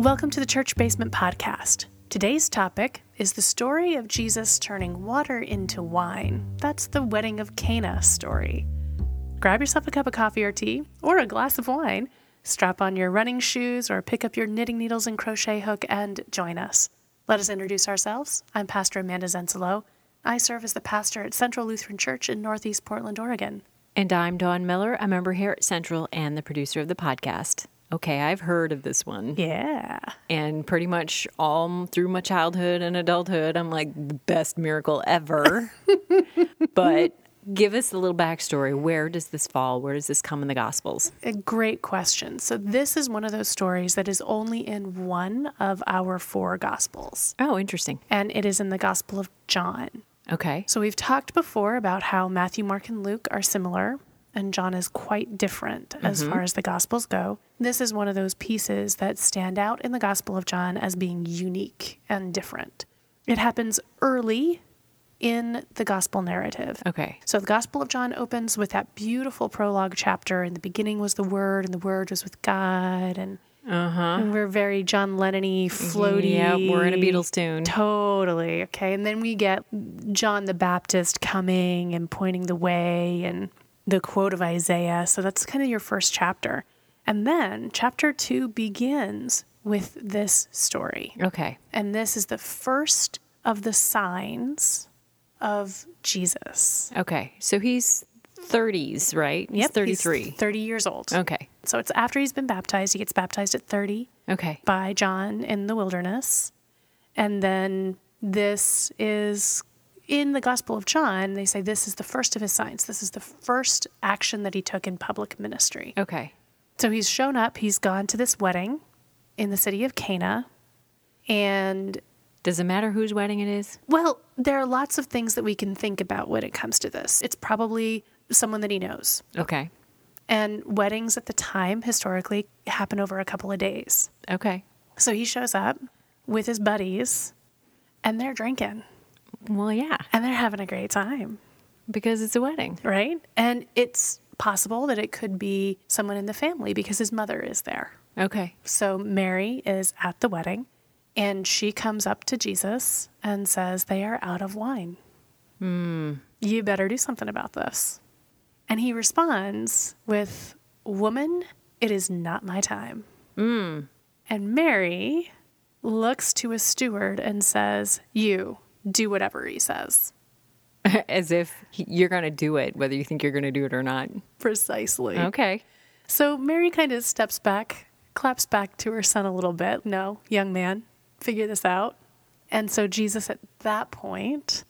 Welcome to the Church Basement Podcast. Today's topic is the story of Jesus turning water into wine. That's the wedding of Cana story. Grab yourself a cup of coffee or tea, or a glass of wine, strap on your running shoes, or pick up your knitting needles and crochet hook and join us. Let us introduce ourselves. I'm Pastor Amanda Zensalo. I serve as the pastor at Central Lutheran Church in Northeast Portland, Oregon. And I'm Dawn Miller, a member here at Central and the producer of the podcast. Okay, I've heard of this one. Yeah. And pretty much all through my childhood and adulthood, I'm like, the best miracle ever. but give us a little backstory. Where does this fall? Where does this come in the Gospels? A great question. So, this is one of those stories that is only in one of our four Gospels, Oh, interesting. and it is in the Gospel of John. Okay. So, we've talked before about how Matthew, Mark, and Luke are similar, and John is quite different as mm-hmm. far as the Gospels go. This is one of those pieces that stand out in the Gospel of John as being unique and different. It happens early in the Gospel narrative. Okay. So the Gospel of John opens with that beautiful prologue chapter. In the beginning was the Word, and the Word was with God, and, uh-huh. and we're very John Lennon-y, floaty. Yeah, we're in a Beatles tune. Totally. Okay. And then we get John the Baptist coming and pointing the way and the quote of Isaiah. So that's kind of your first chapter. And then chapter two begins with this story. Okay. And this is the first of the signs of Jesus. Okay. So he's 30s, right? He's Yep, 33. He's 30 years old. Okay. So it's after he's been baptized. He gets baptized at 30 Okay. by John in the wilderness. And then this is in the Gospel of John, they say this is the first of his signs. This is the first action that he took in public ministry. Okay. So he's shown up, he's gone to this wedding in the city of Cana. And Does it matter whose wedding it is? well, there are lots of things that we can think about when it comes to this. It's probably someone that he knows. Okay. And weddings at the time historically happen over a couple of days. Okay. So he shows up with his buddies and they're drinking Well, yeah, and they're having a great time, because it's a wedding. right? And it's possible that it could be someone in the family because his mother is there. Okay. So Mary is at the wedding and she comes up to Jesus and says, They are out of wine. Hmm. You better do something about this. And he responds with, Woman, it is not my time. Hmm. And Mary looks to a steward and says, You do whatever he says. As if you're going to do it, whether you think you're going to do it or not. Precisely. Okay. So Mary kind of steps back, claps back to her son a little bit. No, young man, figure this out. And so Jesus at that point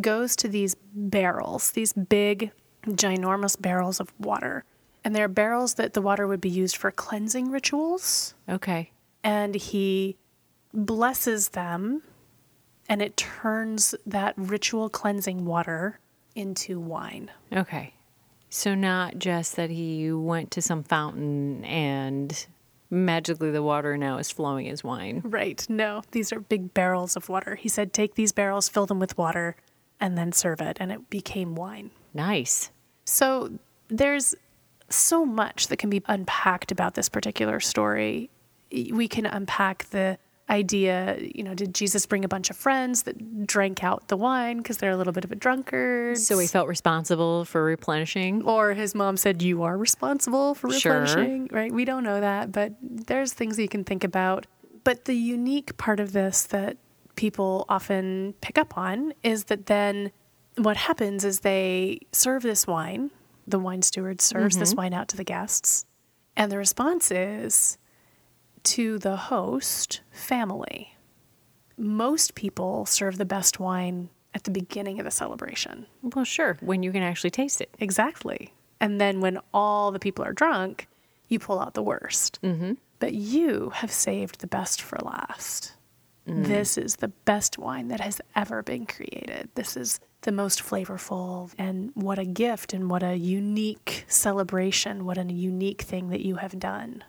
goes to these barrels, these big, ginormous barrels of water. And they're barrels that the water would be used for cleansing rituals. Okay. And he blesses them, and it turns that ritual cleansing water into wine. Okay. So not just that he went to some fountain and magically the water now is flowing as wine. Right. No, these are big barrels of water. He said, take these barrels, fill them with water, and then serve it. And it became wine. Nice. So there's so much that can be unpacked about this particular story. We can unpack the idea, you know, did Jesus bring a bunch of friends that drank out the wine because they're a little bit of a drunkard? So he felt responsible for replenishing. or his mom said you are responsible for replenishing, Sure. replenishing right we don't know that but there's things you can think about but the unique part of this that people often pick up on is that then what happens is they serve this wine the wine steward serves this mm-hmm. wine out to the guests and the response is to the host family most people serve the best wine at the beginning of the celebration Well, sure, when you can actually taste it. Exactly. And then when all the people are drunk, you pull out the worst. Mm-hmm. But you have saved the best for last. This is the best wine that has ever been created. This is the most flavorful. And what a gift and what a unique celebration. What a unique thing that you have done.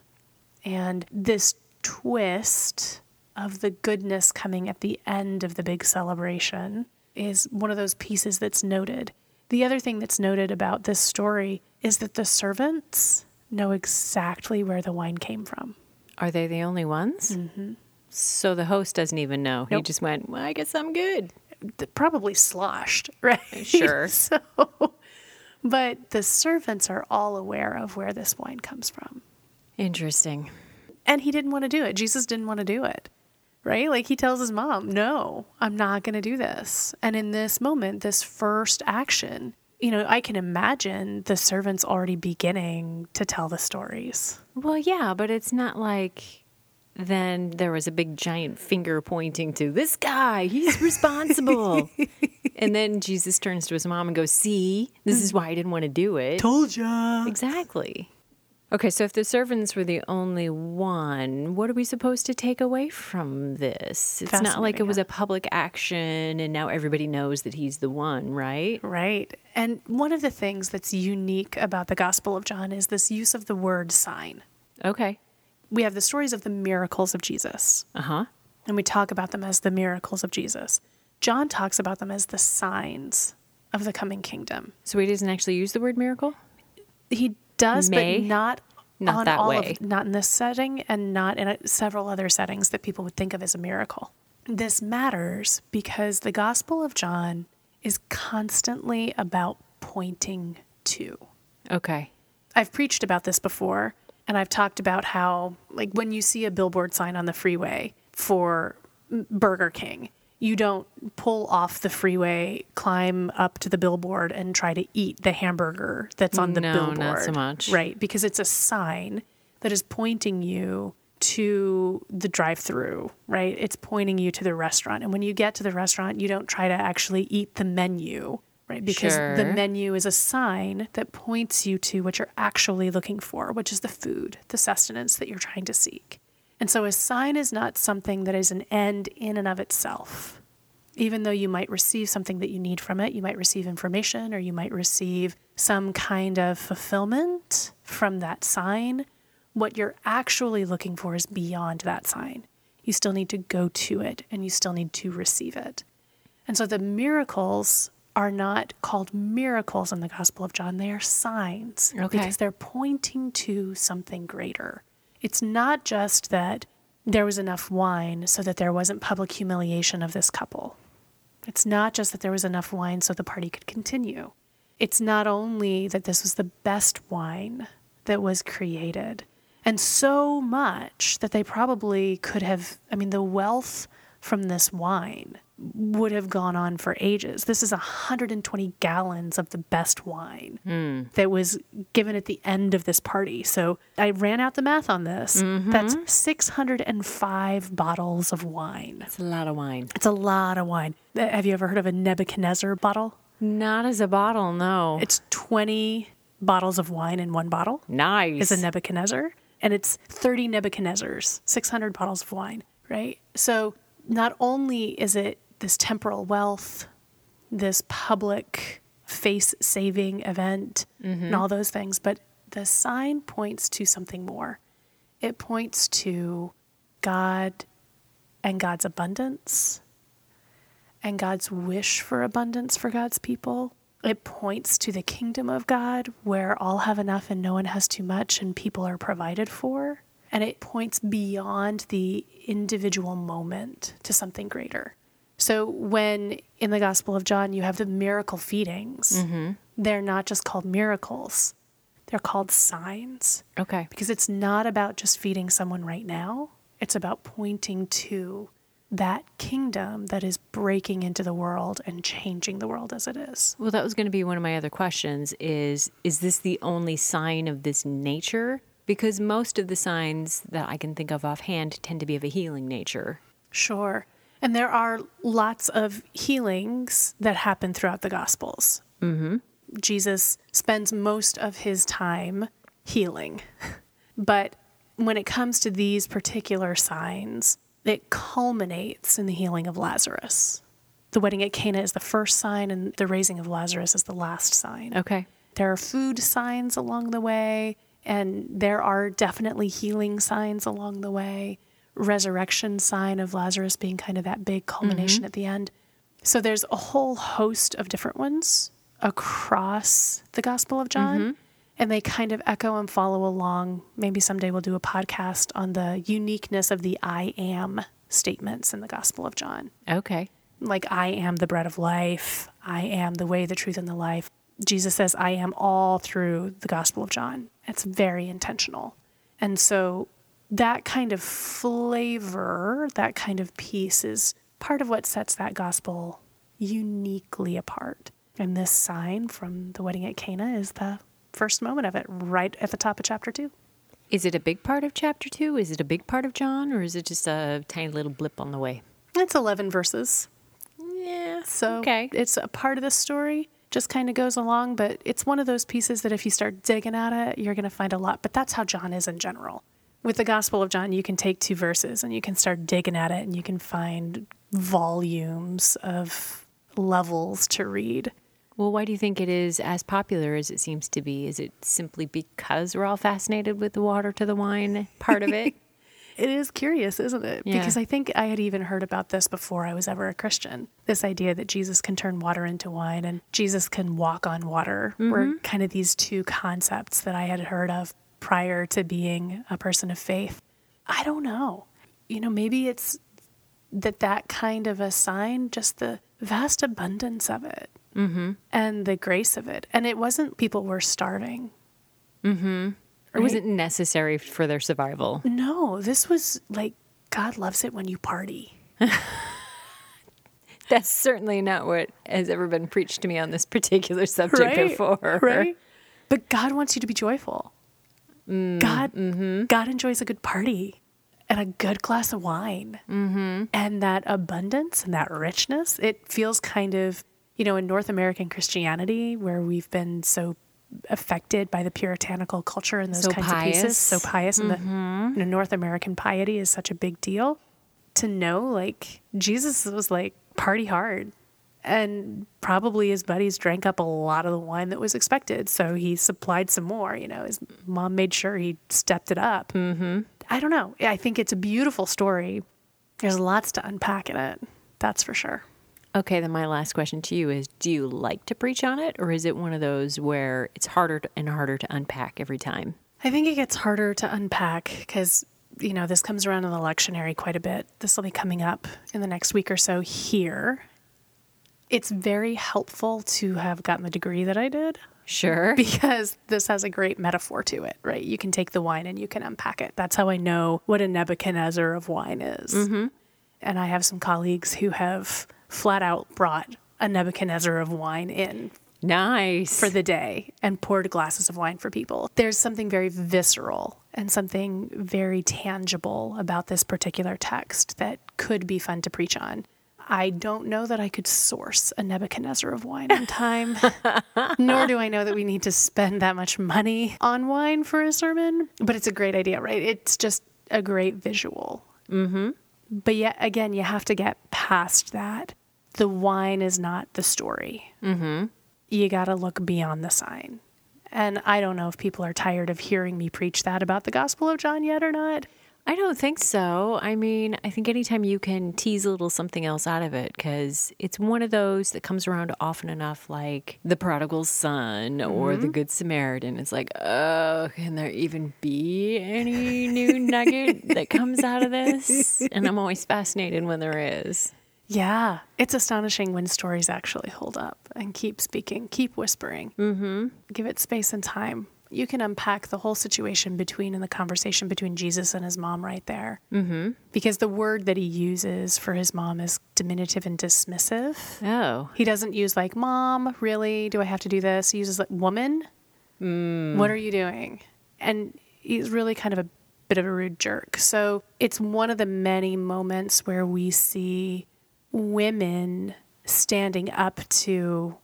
And this twist of the goodness coming at the end of the big celebration is one of those pieces that's noted. The other thing that's noted about this story is that the servants know exactly where the wine came from. Are they the only ones? Mm-hmm. So the host doesn't even know. He just went, well, I guess I'm good. probably sloshed, right? Sure. so, but the servants are all aware of where this wine comes from. Interesting. And he didn't want to do it. Jesus didn't want to do it, right? Like he tells his mom, no, I'm not going to do this. And in this moment, this first action, you know, I can imagine the servants already beginning to tell the stories. Well, yeah, but it's not like then there was a big giant finger pointing to this guy. He's responsible. and then Jesus turns to his mom and goes, See, this is why I didn't want to do it. Told ya. Exactly. Okay, so if the servants were the only one, what are we supposed to take away from this? It's not like it was a public action and now everybody knows that he's the one, right? Right. And one of the things that's unique about the Gospel of John is this use of the word sign. Okay. We have the stories of the miracles of Jesus, Uh huh. and we talk about them as the miracles of Jesus. John talks about them as the signs of the coming kingdom. So he doesn't actually use the word miracle? He does, May. but not Not on that all way. Of, not in this setting, and not in a, several other settings that people would think of as a miracle. This matters because the Gospel of John is constantly about pointing to. Okay. I've preached about this before, and I've talked about how, like, when you see a billboard sign on the freeway for Burger King, you don't pull off the freeway, climb up to the billboard, and try to eat the hamburger that's on the No, billboard. not so much. Right, because it's a sign that is pointing you to the drive through, right? It's pointing you to the restaurant. And when you get to the restaurant, you don't try to actually eat the menu, right? Because the menu is a sign that points you to what you're actually looking for, which is the food, the sustenance that you're trying to seek. And so a sign is not something that is an end in and of itself. Even though you might receive something that you need from it, you might receive information or you might receive some kind of fulfillment from that sign. What you're actually looking for is beyond that sign. You still need to go to it and you still need to receive it. And so the miracles are not called miracles in the Gospel of John, they are signs Okay. because they're pointing to something greater. It's not just that there was enough wine so that there wasn't public humiliation of this couple. It's not just that there was enough wine so the party could continue. It's not only that this was the best wine that was created, and so much that they probably could have, I mean, the wealth from this wine would have gone on for ages. This is 120 gallons of the best wine that was given at the end of this party. So I ran out the math on this. That's 605 bottles of wine. It's a lot of wine. It's a lot of wine. Uh, Have you ever heard of a Nebuchadnezzar bottle? Not as a bottle, no. It's 20 bottles of wine in one bottle. nice. Is a Nebuchadnezzar, and it's 30 Nebuchadnezzars, 600 bottles of wine, right? So not only is it this temporal wealth, this public face saving event, and mm-hmm. all those things, but the sign points to something more. It points to God and God's abundance and God's wish for abundance for God's people. It points to the kingdom of God where all have enough and no one has too much and people are provided for. And it points beyond the individual moment to something greater. So when in the Gospel of John you have the miracle feedings, mm-hmm. they're not just called miracles, they're called signs okay. because it's not about just feeding someone right now. It's about pointing to that kingdom that is breaking into the world and changing the world as it is. Well, that was going to be one of my other questions is is this the only sign of this nature? Because most of the signs that I can think of offhand tend to be of a healing nature. Sure. And there are lots of healings that happen throughout the Gospels. Mm-hmm. Jesus spends most of his time healing. But when it comes to these particular signs, it culminates in the healing of Lazarus. The wedding at Cana is the first sign, and the raising of Lazarus is the last sign. Okay. There are food signs along the way, and there are definitely healing signs along the way. Resurrection sign of Lazarus being kind of that big culmination mm-hmm. at the end. So there's a whole host of different ones across the Gospel of John. Mm-hmm. and they kind of echo and follow along. Maybe someday we'll do a podcast on the uniqueness of the I am statements in the Gospel of John. Okay. Like, I am the bread of life, I am the way, the truth, and the life. Jesus says, I am all through the Gospel of John. It's very intentional. And so that kind of flavor, that kind of piece is part of what sets that gospel uniquely apart. And this sign from the wedding at Cana is the first moment of it, right at the top of chapter two. Is it a big part of chapter two? Is it a big part of John, or is it just a tiny little blip on the way? It's 11 verses. Yeah. So Okay. it's a part of the story, just kind of goes along, but it's one of those pieces that if you start digging at it, you're going to find a lot. But that's how John is in general. With the Gospel of John, you can take two verses and you can start digging at it and you can find volumes of levels to read. Well, why do you think it is as popular as it seems to be? Is it simply because we're all fascinated with the water to the wine part of it? It is curious, isn't it? Yeah. Because I think I had even heard about this before I was ever a Christian. This idea that Jesus can turn water into wine and Jesus can walk on water were mm-hmm. kind of these two concepts that I had heard of prior to being a person of faith. I don't know. You know, maybe it's that that kind of a sign, just the vast abundance of it mm-hmm. and the grace of it. And it wasn't people were starving. Mm-hmm. It wasn't necessary for their survival. No, this was like God loves it when you party. That's certainly not what has ever been preached to me on this particular subject before. Right? But God wants you to be joyful. Mm, God, mm-hmm. God enjoys a good party and a good glass of wine. Mm-hmm. And that abundance and that richness, it feels kind of, you know, in North American Christianity, where we've been so affected by the puritanical culture and those So kinds of pieces, so pious, and the mm-hmm. you know, North American piety is such a big deal. To know, like, Jesus was like party hard and probably his buddies drank up a lot of the wine that was expected. So he supplied some more. You know, his mom made sure he stepped it up. Mm-hmm. I don't know. I think it's a beautiful story. There's lots to unpack in it. That's for sure. Okay, then my last question to you is Do you like to preach on it, or is it one of those where it's harder and harder to unpack every time? I think it gets harder to unpack because, you know, this comes around in the lectionary quite a bit. This will be coming up in the next week or so here. It's very helpful to have gotten the degree that I did. Sure. because this has a great metaphor to it, right? You can take the wine and you can unpack it. That's how I know what a Nebuchadnezzar of wine is. Mm-hmm. And I have some colleagues who have flat out brought a Nebuchadnezzar of wine in Nice. for the day and poured glasses of wine for people. There's something very visceral and something very tangible about this particular text that could be fun to preach on. I don't know that I could source a Nebuchadnezzar of wine in time, nor do I know that we need to spend that much money on wine for a sermon, but it's a great idea, right? It's just a great visual. Mm-hmm. But yet again, you have to get past that. The wine is not the story you got to look beyond the sign. And I don't know if people are tired of hearing me preach that about the Gospel of John yet or not. I don't think so. I mean, I think anytime you can tease a little something else out of it, because it's one of those that comes around often enough, like the prodigal son or the good Samaritan. It's like, oh, can there even be any new nugget that comes out of this? And I'm always fascinated when there is. Yeah, it's astonishing when stories actually hold up and keep speaking, keep whispering. Mm-hmm. Give it space and time. You can unpack the whole situation between and the conversation between Jesus and his mom right there. Mm-hmm. Because the word that he uses for his mom is diminutive and dismissive. Oh, He doesn't use like, Mom, really? Do I have to do this? He uses like, Woman, what are you doing? And he's really kind of a bit of a rude jerk. So it's one of the many moments where we see women standing up to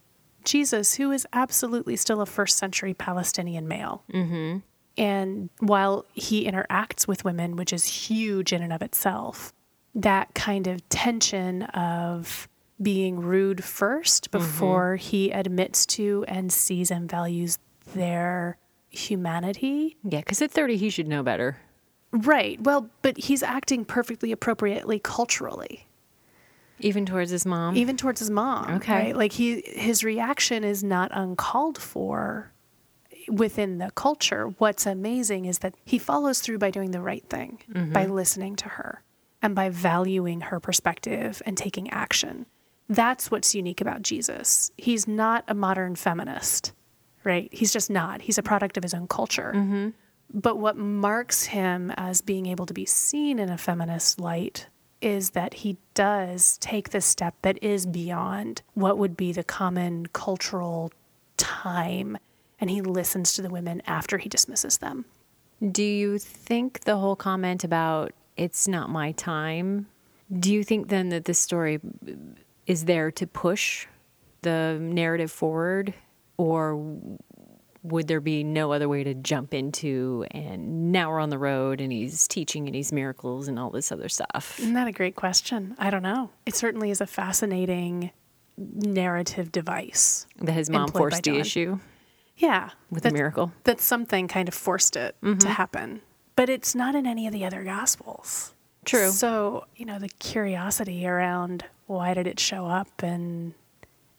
Jesus, who is absolutely still a first century Palestinian male. Mm-hmm. And while he interacts with women, which is huge in and of itself, that kind of tension of being rude first before he admits to and sees and values their humanity. yeah, because at 30, he should know better. Right. Well, but he's acting perfectly appropriately culturally, Even towards his mom. even towards his mom. Okay. Right? Like he his reaction is not uncalled for. within the culture, what's amazing is that he follows through by doing the right thing, mm-hmm. by listening to her and by valuing her perspective and taking action. That's what's unique about Jesus. He's not a modern feminist, right? He's just not. He's a product of his own culture. Mm-hmm. But what marks him as being able to be seen in a feminist light is that he does take the step that is beyond what would be the common cultural time and he listens to the women after he dismisses them. Do you think the whole comment about it's not my time, do you think then that this story is there to push the narrative forward or would there be no other way to jump into and now we're on the road and he's teaching and he's miracles and all this other stuff Isn't that a great question? I don't know. It certainly is a fascinating narrative device. that his mom forced the issue Yeah. with that, a miracle That something kind of forced it to mm-hmm. happen. But it's not in any of the other gospels. True. So, you know, the curiosity around why did it show up and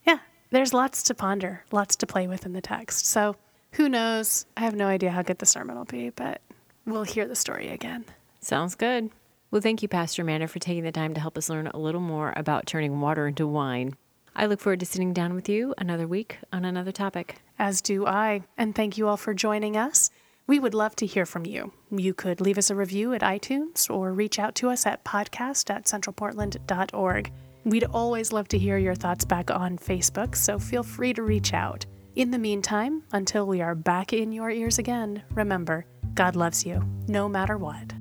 yeah, there's lots to ponder, lots to play with in the text. So, who knows? I have no idea how good the sermon will be, but we'll hear the story again. Sounds good. Well, thank you, Pastor Amanda, for taking the time to help us learn a little more about turning water into wine. I look forward to sitting down with you another week on another topic. As do I. And thank you all for joining us. We would love to hear from you. You could leave us a review at iTunes or reach out to us at podcast at centralportland.org. We'd always love to hear your thoughts back on Facebook, so feel free to reach out. In the meantime, until we are back in your ears again, remember, God loves you, no matter what.